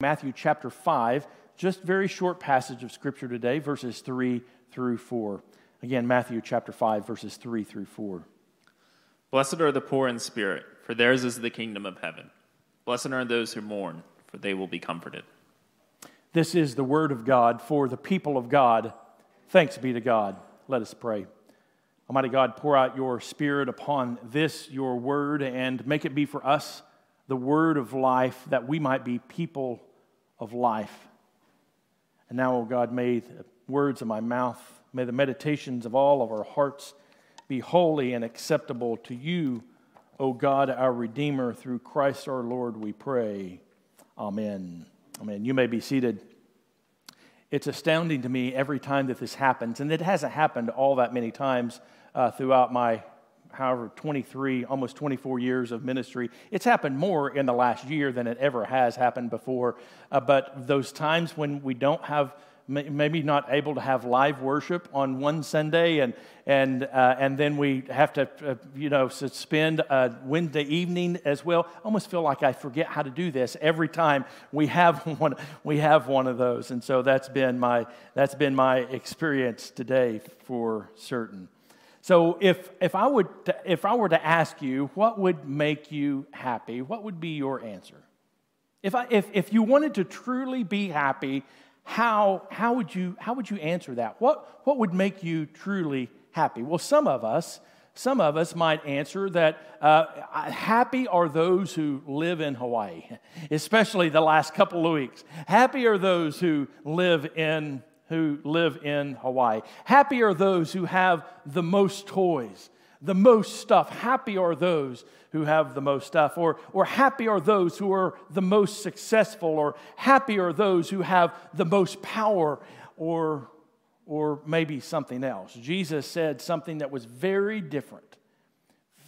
Matthew chapter 5, just very short passage of scripture today, verses 3 through 4. Again, Matthew chapter 5, verses 3 through 4. Blessed are the poor in spirit, for theirs is the kingdom of heaven. Blessed are those who mourn, for they will be comforted. This is the word of God for the people of God. Thanks be to God. Let us pray. Almighty God, pour out your spirit upon this, your word, and make it be for us the word of life that we might be people of life. And now, O oh God, may the words of my mouth, may the meditations of all of our hearts be holy and acceptable to you, O God, our Redeemer, through Christ our Lord, we pray. Amen. Amen. You may be seated. It's astounding to me every time that this happens, and it hasn't happened all that many times uh, throughout my however, 23, almost 24 years of ministry. It's happened more in the last year than it ever has happened before. Uh, but those times when we don't have, maybe not able to have live worship on one Sunday, and, and, uh, and then we have to, uh, you know, suspend Wednesday evening as well. I almost feel like I forget how to do this every time we have one, we have one of those. And so that's been my, that's been my experience today for certain. So if, if, I would, if I were to ask you what would make you happy, what would be your answer? If, I, if, if you wanted to truly be happy, how, how, would you, how would you answer that? What, what would make you truly happy? Well, some of us, some of us might answer that uh, happy are those who live in Hawaii, especially the last couple of weeks. Happy are those who live in who live in Hawaii. Happy are those who have the most toys, the most stuff. Happy are those who have the most stuff. Or, or happy are those who are the most successful. Or happy are those who have the most power. Or, or maybe something else. Jesus said something that was very different.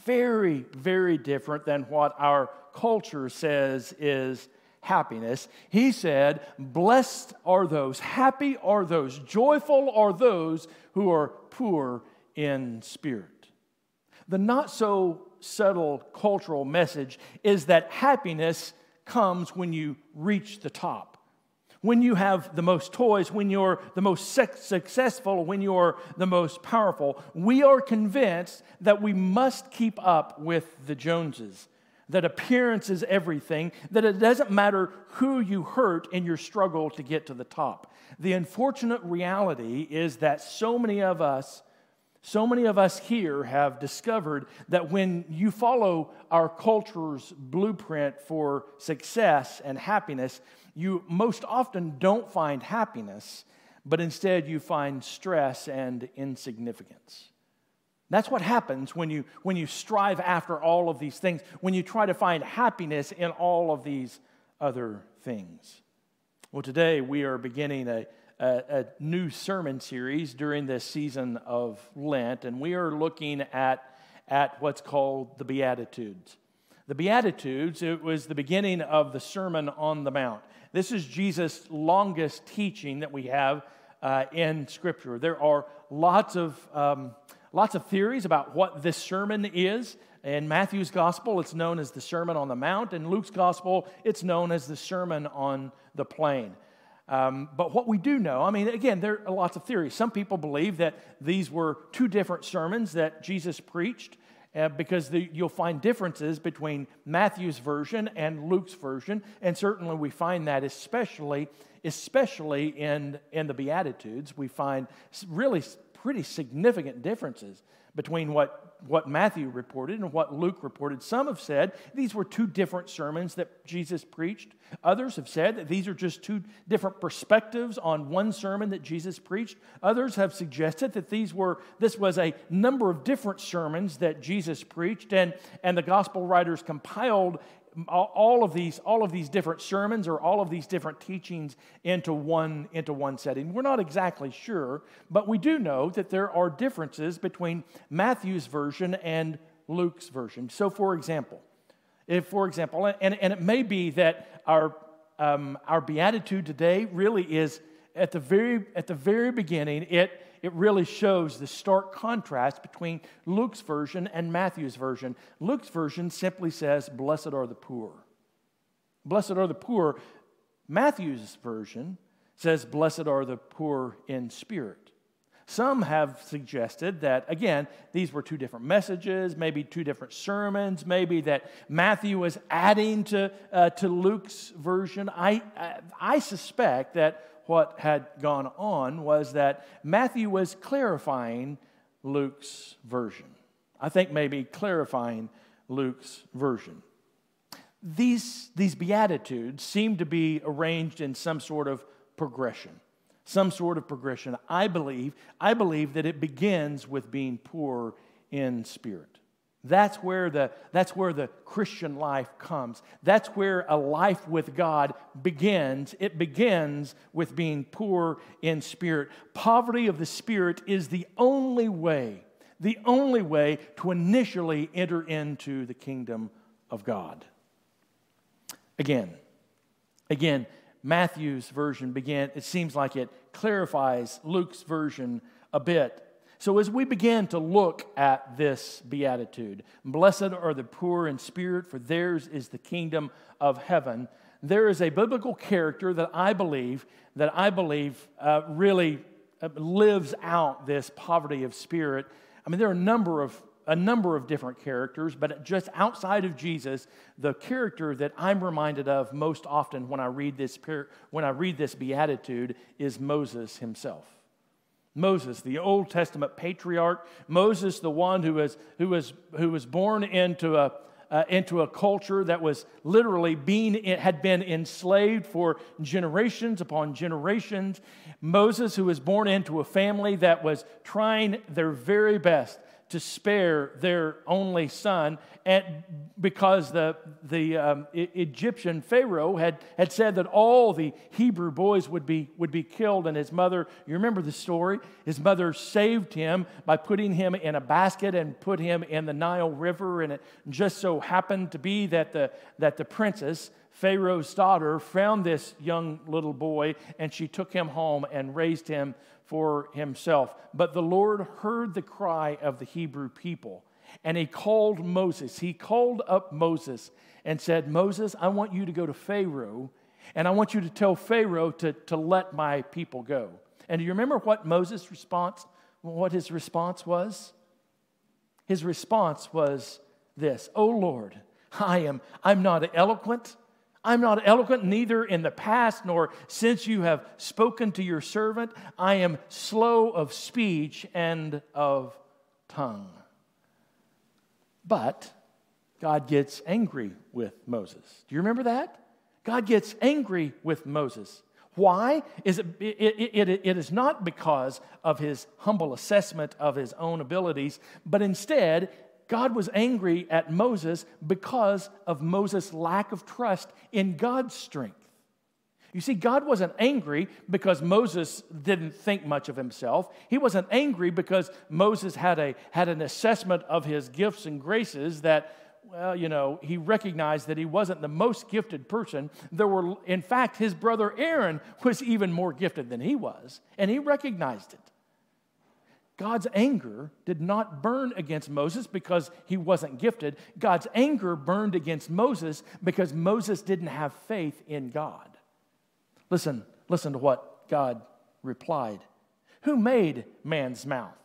Very, very different than what our culture says is happiness. He said, Blessed are those, happy are those, joyful are those who are poor in spirit. The not so subtle cultural message is that happiness comes when you reach the top. When you have the most toys, when you're the most successful, when you're the most powerful, we are convinced that we must keep up with the Joneses that appearance is everything, that it doesn't matter who you hurt in your struggle to get to the top. The unfortunate reality is that so many of us, so many of us here have discovered that when you follow our culture's blueprint for success and happiness, you most often don't find happiness, but instead you find stress and insignificance. That's what happens when you, when you strive after all of these things, when you try to find happiness in all of these other things. Well, today we are beginning a, a, a new sermon series during this season of Lent, and we are looking at, at what's called the Beatitudes. The Beatitudes, it was the beginning of the Sermon on the Mount. This is Jesus' longest teaching that we have uh, in Scripture. There are lots of. Um, lots of theories about what this sermon is. In Matthew's gospel, it's known as the Sermon on the Mount. In Luke's gospel, it's known as the Sermon on the Plain. Um, but what we do know, I mean, again, there are lots of theories. Some people believe that these were two different sermons that Jesus preached. Uh, because the, you'll find differences between Matthew's version and Luke's version, and certainly we find that especially, especially in, in the Beatitudes, we find really pretty significant differences between what, what Matthew reported and what Luke reported. Some have said these were two different sermons that Jesus preached. Others have said that these are just two different perspectives on one sermon that Jesus preached. Others have suggested that these were, this was a number of different sermons that Jesus preached, and, and the gospel writers compiled all of these all of these different sermons or all of these different teachings into one into one setting. We're not exactly sure but we do know that there are differences between matthew's version and luke's version. So for example if for example and, and it may be that our um, our beatitude today really is at the very at the very beginning it it really shows the stark contrast between Luke's version and Matthew's version. Luke's version simply says, Blessed are the poor. Blessed are the poor. Matthew's version says, Blessed are the poor in spirit. Some have suggested that, again, these were two different messages, maybe two different sermons, maybe that Matthew was adding to, uh, to Luke's version. I, I, I suspect that what had gone on was that Matthew was clarifying Luke's version. I think maybe clarifying Luke's version. These, these Beatitudes seem to be arranged in some sort of progression some sort of progression. I believe, I believe that it begins with being poor in spirit. That's where the, that's where the Christian life comes. That's where a life with God begins. It begins with being poor in spirit. Poverty of the spirit is the only way, the only way to initially enter into the kingdom of God. Again, again, Matthew's version began, it seems like it clarifies Luke's version a bit. So, as we begin to look at this beatitude, blessed are the poor in spirit, for theirs is the kingdom of heaven. There is a biblical character that I believe that I believe uh, really uh, lives out this poverty of spirit. I mean, there are a number of a number of different characters, but just outside of Jesus, the character that I'm reminded of most often when I read this, when I read this beatitude is Moses himself. Moses, the Old Testament patriarch, Moses, the one who was, who was, who was born into a, uh, into a culture that was literally being had been enslaved for generations upon generations moses who was born into a family that was trying their very best to spare their only son and because the, the um, egyptian pharaoh had, had said that all the hebrew boys would be, would be killed and his mother you remember the story? His mother saved him by putting him in a basket and put him in the nile river and it just so happened to be that the, that the princess Pharaoh's daughter found this young little boy and she took him home and raised him for himself. But the Lord heard the cry of the Hebrew people and he called Moses. He called up Moses and said, Moses, I want you to go to Pharaoh and I want you to tell Pharaoh to, to let my people go. And do you remember what Moses' response, what his response was? His response was this, Oh Lord, I am, I'm not eloquent. I'm not eloquent, neither in the past nor since you have spoken to your servant. I am slow of speech and of tongue. But God gets angry with Moses. Do you remember that? God gets angry with Moses. Why? Is it, it, it, it is not because of his humble assessment of his own abilities, but instead God was angry at Moses because of Moses' lack of trust in God's strength. You see, God wasn't angry because Moses didn't think much of himself. He wasn't angry because Moses had, a, had an assessment of his gifts and graces that, well, you know, he recognized that he wasn't the most gifted person. There were, in fact, his brother Aaron was even more gifted than he was, and he recognized it. God's anger did not burn against Moses because he wasn't gifted. God's anger burned against Moses because Moses didn't have faith in God. Listen, listen to what God replied Who made man's mouth?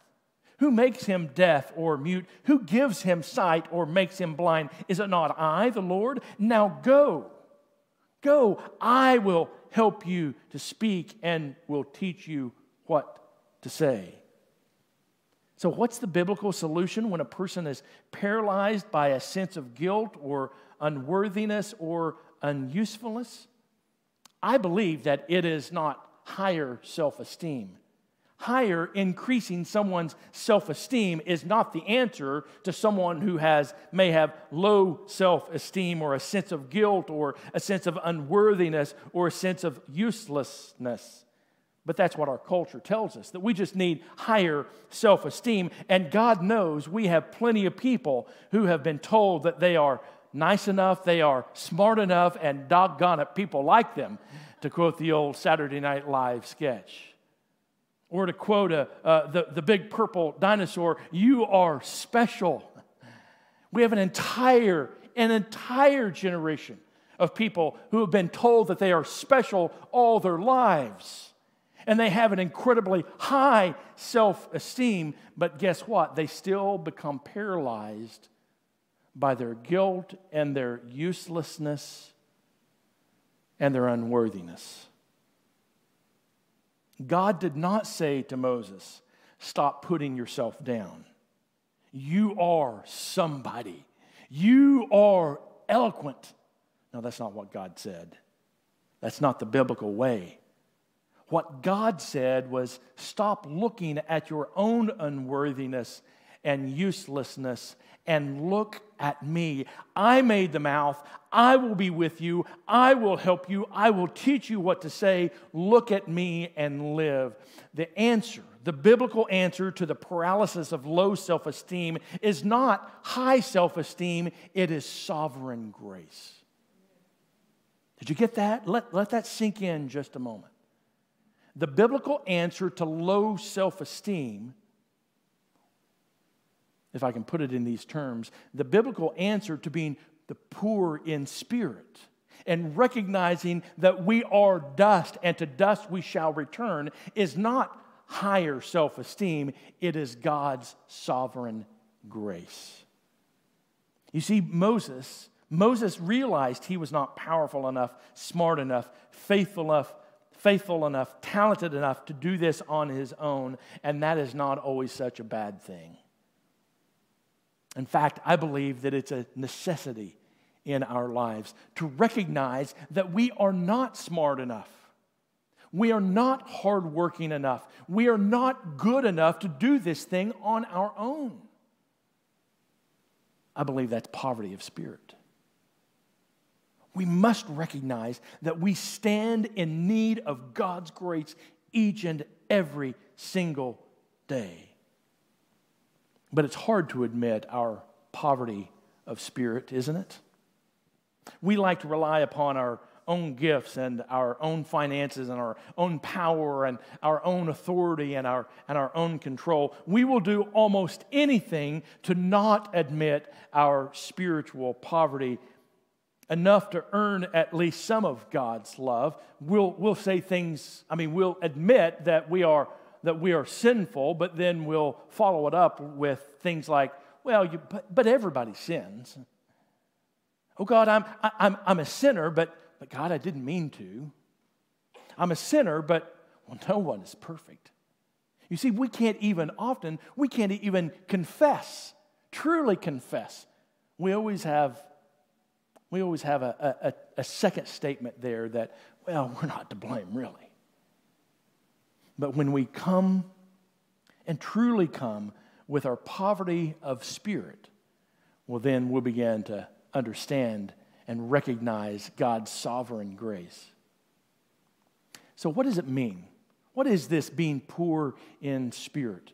Who makes him deaf or mute? Who gives him sight or makes him blind? Is it not I, the Lord? Now go. Go. I will help you to speak and will teach you what to say. So, what's the biblical solution when a person is paralyzed by a sense of guilt or unworthiness or unusefulness? I believe that it is not higher self esteem. Higher increasing someone's self esteem is not the answer to someone who has, may have low self esteem or a sense of guilt or a sense of unworthiness or a sense of uselessness. But that's what our culture tells us that we just need higher self esteem. And God knows we have plenty of people who have been told that they are nice enough, they are smart enough, and doggone it, people like them, to quote the old Saturday Night Live sketch. Or to quote a, uh, the, the big purple dinosaur, you are special. We have an entire, an entire generation of people who have been told that they are special all their lives. And they have an incredibly high self esteem, but guess what? They still become paralyzed by their guilt and their uselessness and their unworthiness. God did not say to Moses, Stop putting yourself down. You are somebody. You are eloquent. No, that's not what God said. That's not the biblical way. What God said was stop looking at your own unworthiness and uselessness and look at me. I made the mouth. I will be with you. I will help you. I will teach you what to say. Look at me and live. The answer, the biblical answer to the paralysis of low self esteem is not high self esteem, it is sovereign grace. Did you get that? Let, let that sink in just a moment. The biblical answer to low self esteem if I can put it in these terms, the biblical answer to being the poor in spirit and recognizing that we are dust and to dust we shall return is not higher self esteem, it is God's sovereign grace. You see, Moses. Moses realized he was not powerful enough, smart enough, faithful enough, faithful enough, talented enough to do this on his own, and that is not always such a bad thing. In fact, I believe that it's a necessity in our lives to recognize that we are not smart enough. We are not hardworking enough. We are not good enough to do this thing on our own. I believe that's poverty of spirit. We must recognize that we stand in need of God's grace each and every single day. But it's hard to admit our poverty of spirit, isn't it? We like to rely upon our own gifts and our own finances and our own power and our own authority and our, and our own control. We will do almost anything to not admit our spiritual poverty enough to earn at least some of God's love. We'll, we'll say things, I mean, we'll admit that we are that we are sinful, but then we'll follow it up with things like, well, you, but, but everybody sins. Oh, God, I'm, I'm, I'm a sinner, but, but God, I didn't mean to. I'm a sinner, but well, no one is perfect. You see, we can't even often, we can't even confess, truly confess. We always have, we always have a, a, a second statement there that, well, we're not to blame, really. But when we come and truly come with our poverty of spirit, well, then we'll begin to understand and recognize God's sovereign grace. So, what does it mean? What is this being poor in spirit?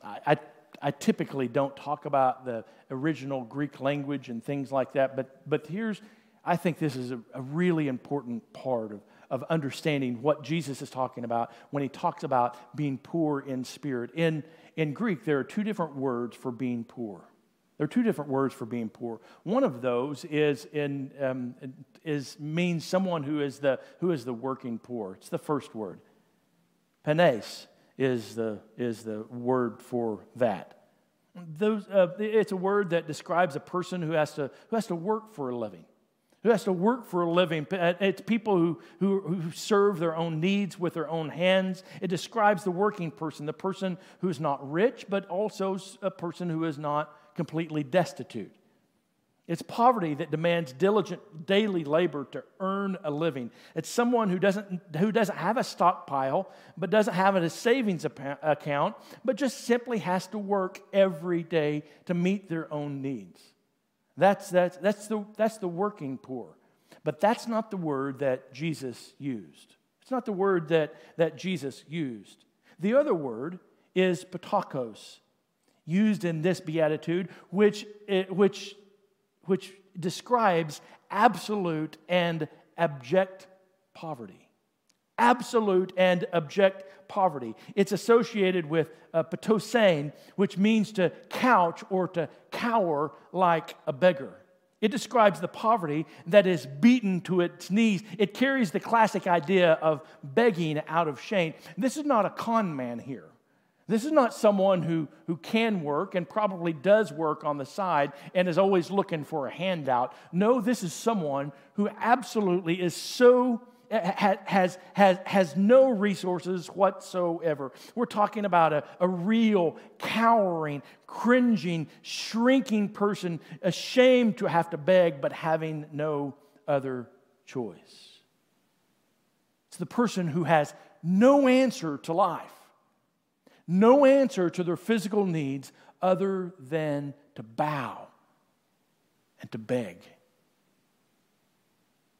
I, I, I, typically don't talk about the original Greek language and things like that, but, but here's, I think this is a, a really important part of of understanding what Jesus is talking about when he talks about being poor in spirit. In, in Greek, there are two different words for being poor. There are two different words for being poor. One of those is, in, um, is means someone who is, the, who is the working poor. It's the first word. Penes is the, is the word for that. Those, uh, it's a word that describes a person who has, to, who has to work for a living who has to work for a living. Uh, it's people who, who, who serve their own needs with their own hands. It describes the working person, the person who's not rich, but also a person who is not completely destitute. It's poverty that demands diligent daily labor to earn a living. It's someone who doesn't, who doesn't have a stockpile, but doesn't have a savings account, but just simply has to work every day to meet their own needs. That's, that's, that's, the, that's the working poor. But that's not the word that Jesus used. It's not the word that, that Jesus used. The other word is ptochos, used in this beatitude, which, which, which describes absolute and abject poverty absolute and abject poverty. It's associated with uh, ptosein, which means to couch or to cower like a beggar. It describes the poverty that is beaten to its knees. It carries the classic idea of begging out of shame. This is not a con man here. This is not someone who, who can work and probably does work on the side and is always looking for a handout. No, this is someone who absolutely is so has, has, has no resources whatsoever. We're talking about a, a real, cowering, cringing, shrinking person, ashamed to have to beg, but having no other choice. It's the person who has no answer to life, no answer to their physical needs other than to bow and to beg.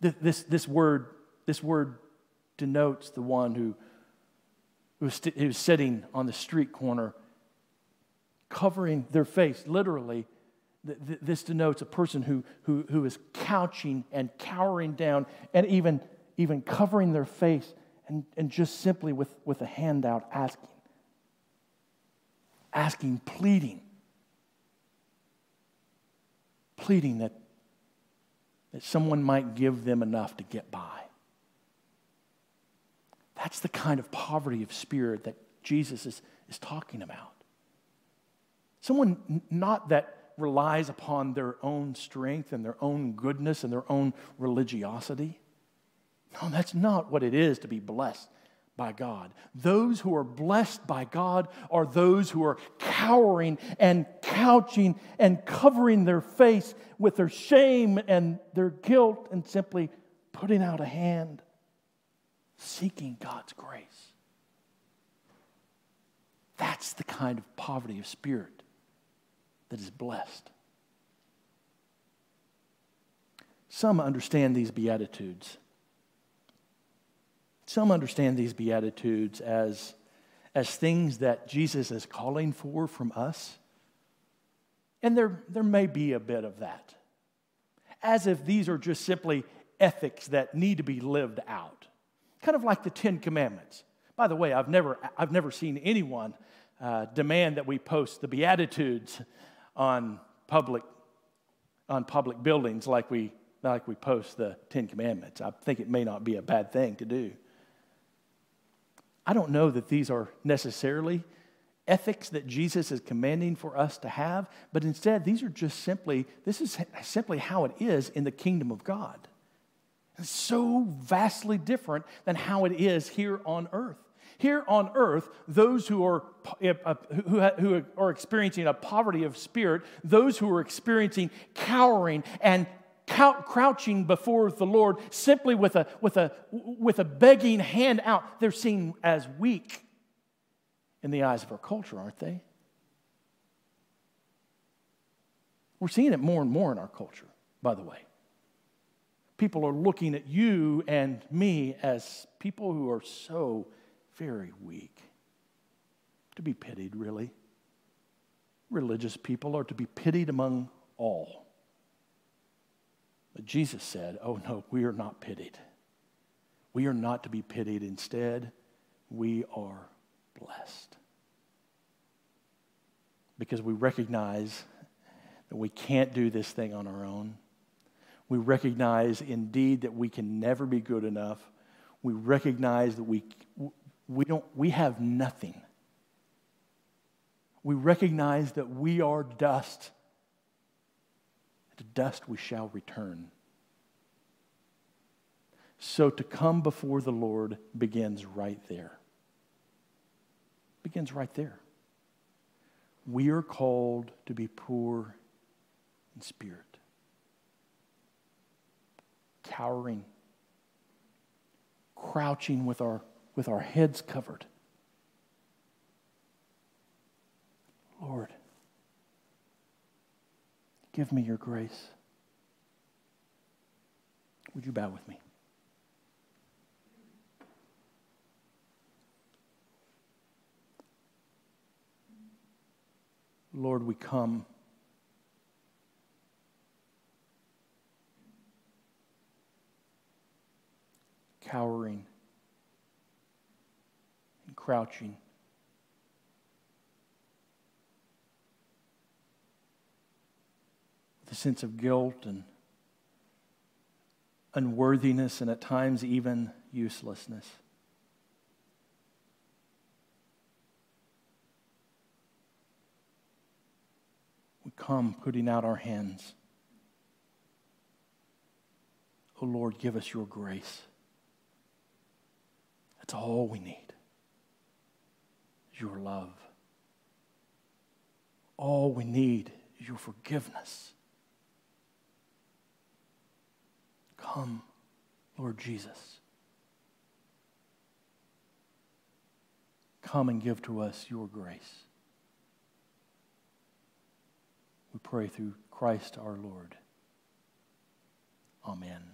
This, this word this word denotes the one who, who, was, who was sitting on the street corner, covering their face, literally. Th- th- this denotes a person who, who, who is couching and cowering down and even, even covering their face and, and just simply with, with a hand out asking. Asking, pleading. Pleading that, that someone might give them enough to get by. That's the kind of poverty of spirit that Jesus is, is talking about. Someone not that relies upon their own strength and their own goodness and their own religiosity. No, that's not what it is to be blessed by God. Those who are blessed by God are those who are cowering and couching and covering their face with their shame and their guilt and simply putting out a hand seeking God's grace. That's the kind of poverty of spirit that is blessed. Some understand these Beatitudes. Some understand these Beatitudes as, as things that Jesus is calling for from us. And there, there may be a bit of that. As if these are just simply ethics that need to be lived out kind of like the Ten Commandments. By the way, I've never, I've never seen anyone uh, demand that we post the Beatitudes on public, on public buildings like we, like we post the Ten Commandments. I think it may not be a bad thing to do. I don't know that these are necessarily ethics that Jesus is commanding for us to have, but instead, these are just simply, this is simply how it is in the kingdom of God. It's so vastly different than how it is here on earth. Here on earth, those who are, uh, who are experiencing a poverty of spirit, those who are experiencing cowering and crouching before the Lord simply with a, with a, with a begging hand out, they're seen as weak in the eyes of our culture, aren't they? We're seeing it more and more in our culture, by the way people are looking at you and me as people who are so very weak. To be pitied, really. Religious people are to be pitied among all. But Jesus said, Oh no, we are not pitied. We are not to be pitied. Instead, we are blessed. Because we recognize that we can't do this thing on our own. We recognize indeed that we can never be good enough. We recognize that we, we, don't, we have nothing. We recognize that we are dust. To dust we shall return. So to come before the Lord begins right there. Begins right there. We are called to be poor in spirit cowering, crouching with our, with our heads covered. Lord, give me your grace. Would you bow with me? Lord, we come cowering and crouching. A sense of guilt and unworthiness and at times even uselessness. We come putting out our hands. Oh Lord, give us your grace. That's all we need. Your love. All we need is your forgiveness. Come, Lord Jesus. Come and give to us your grace. We pray through Christ our Lord. Amen.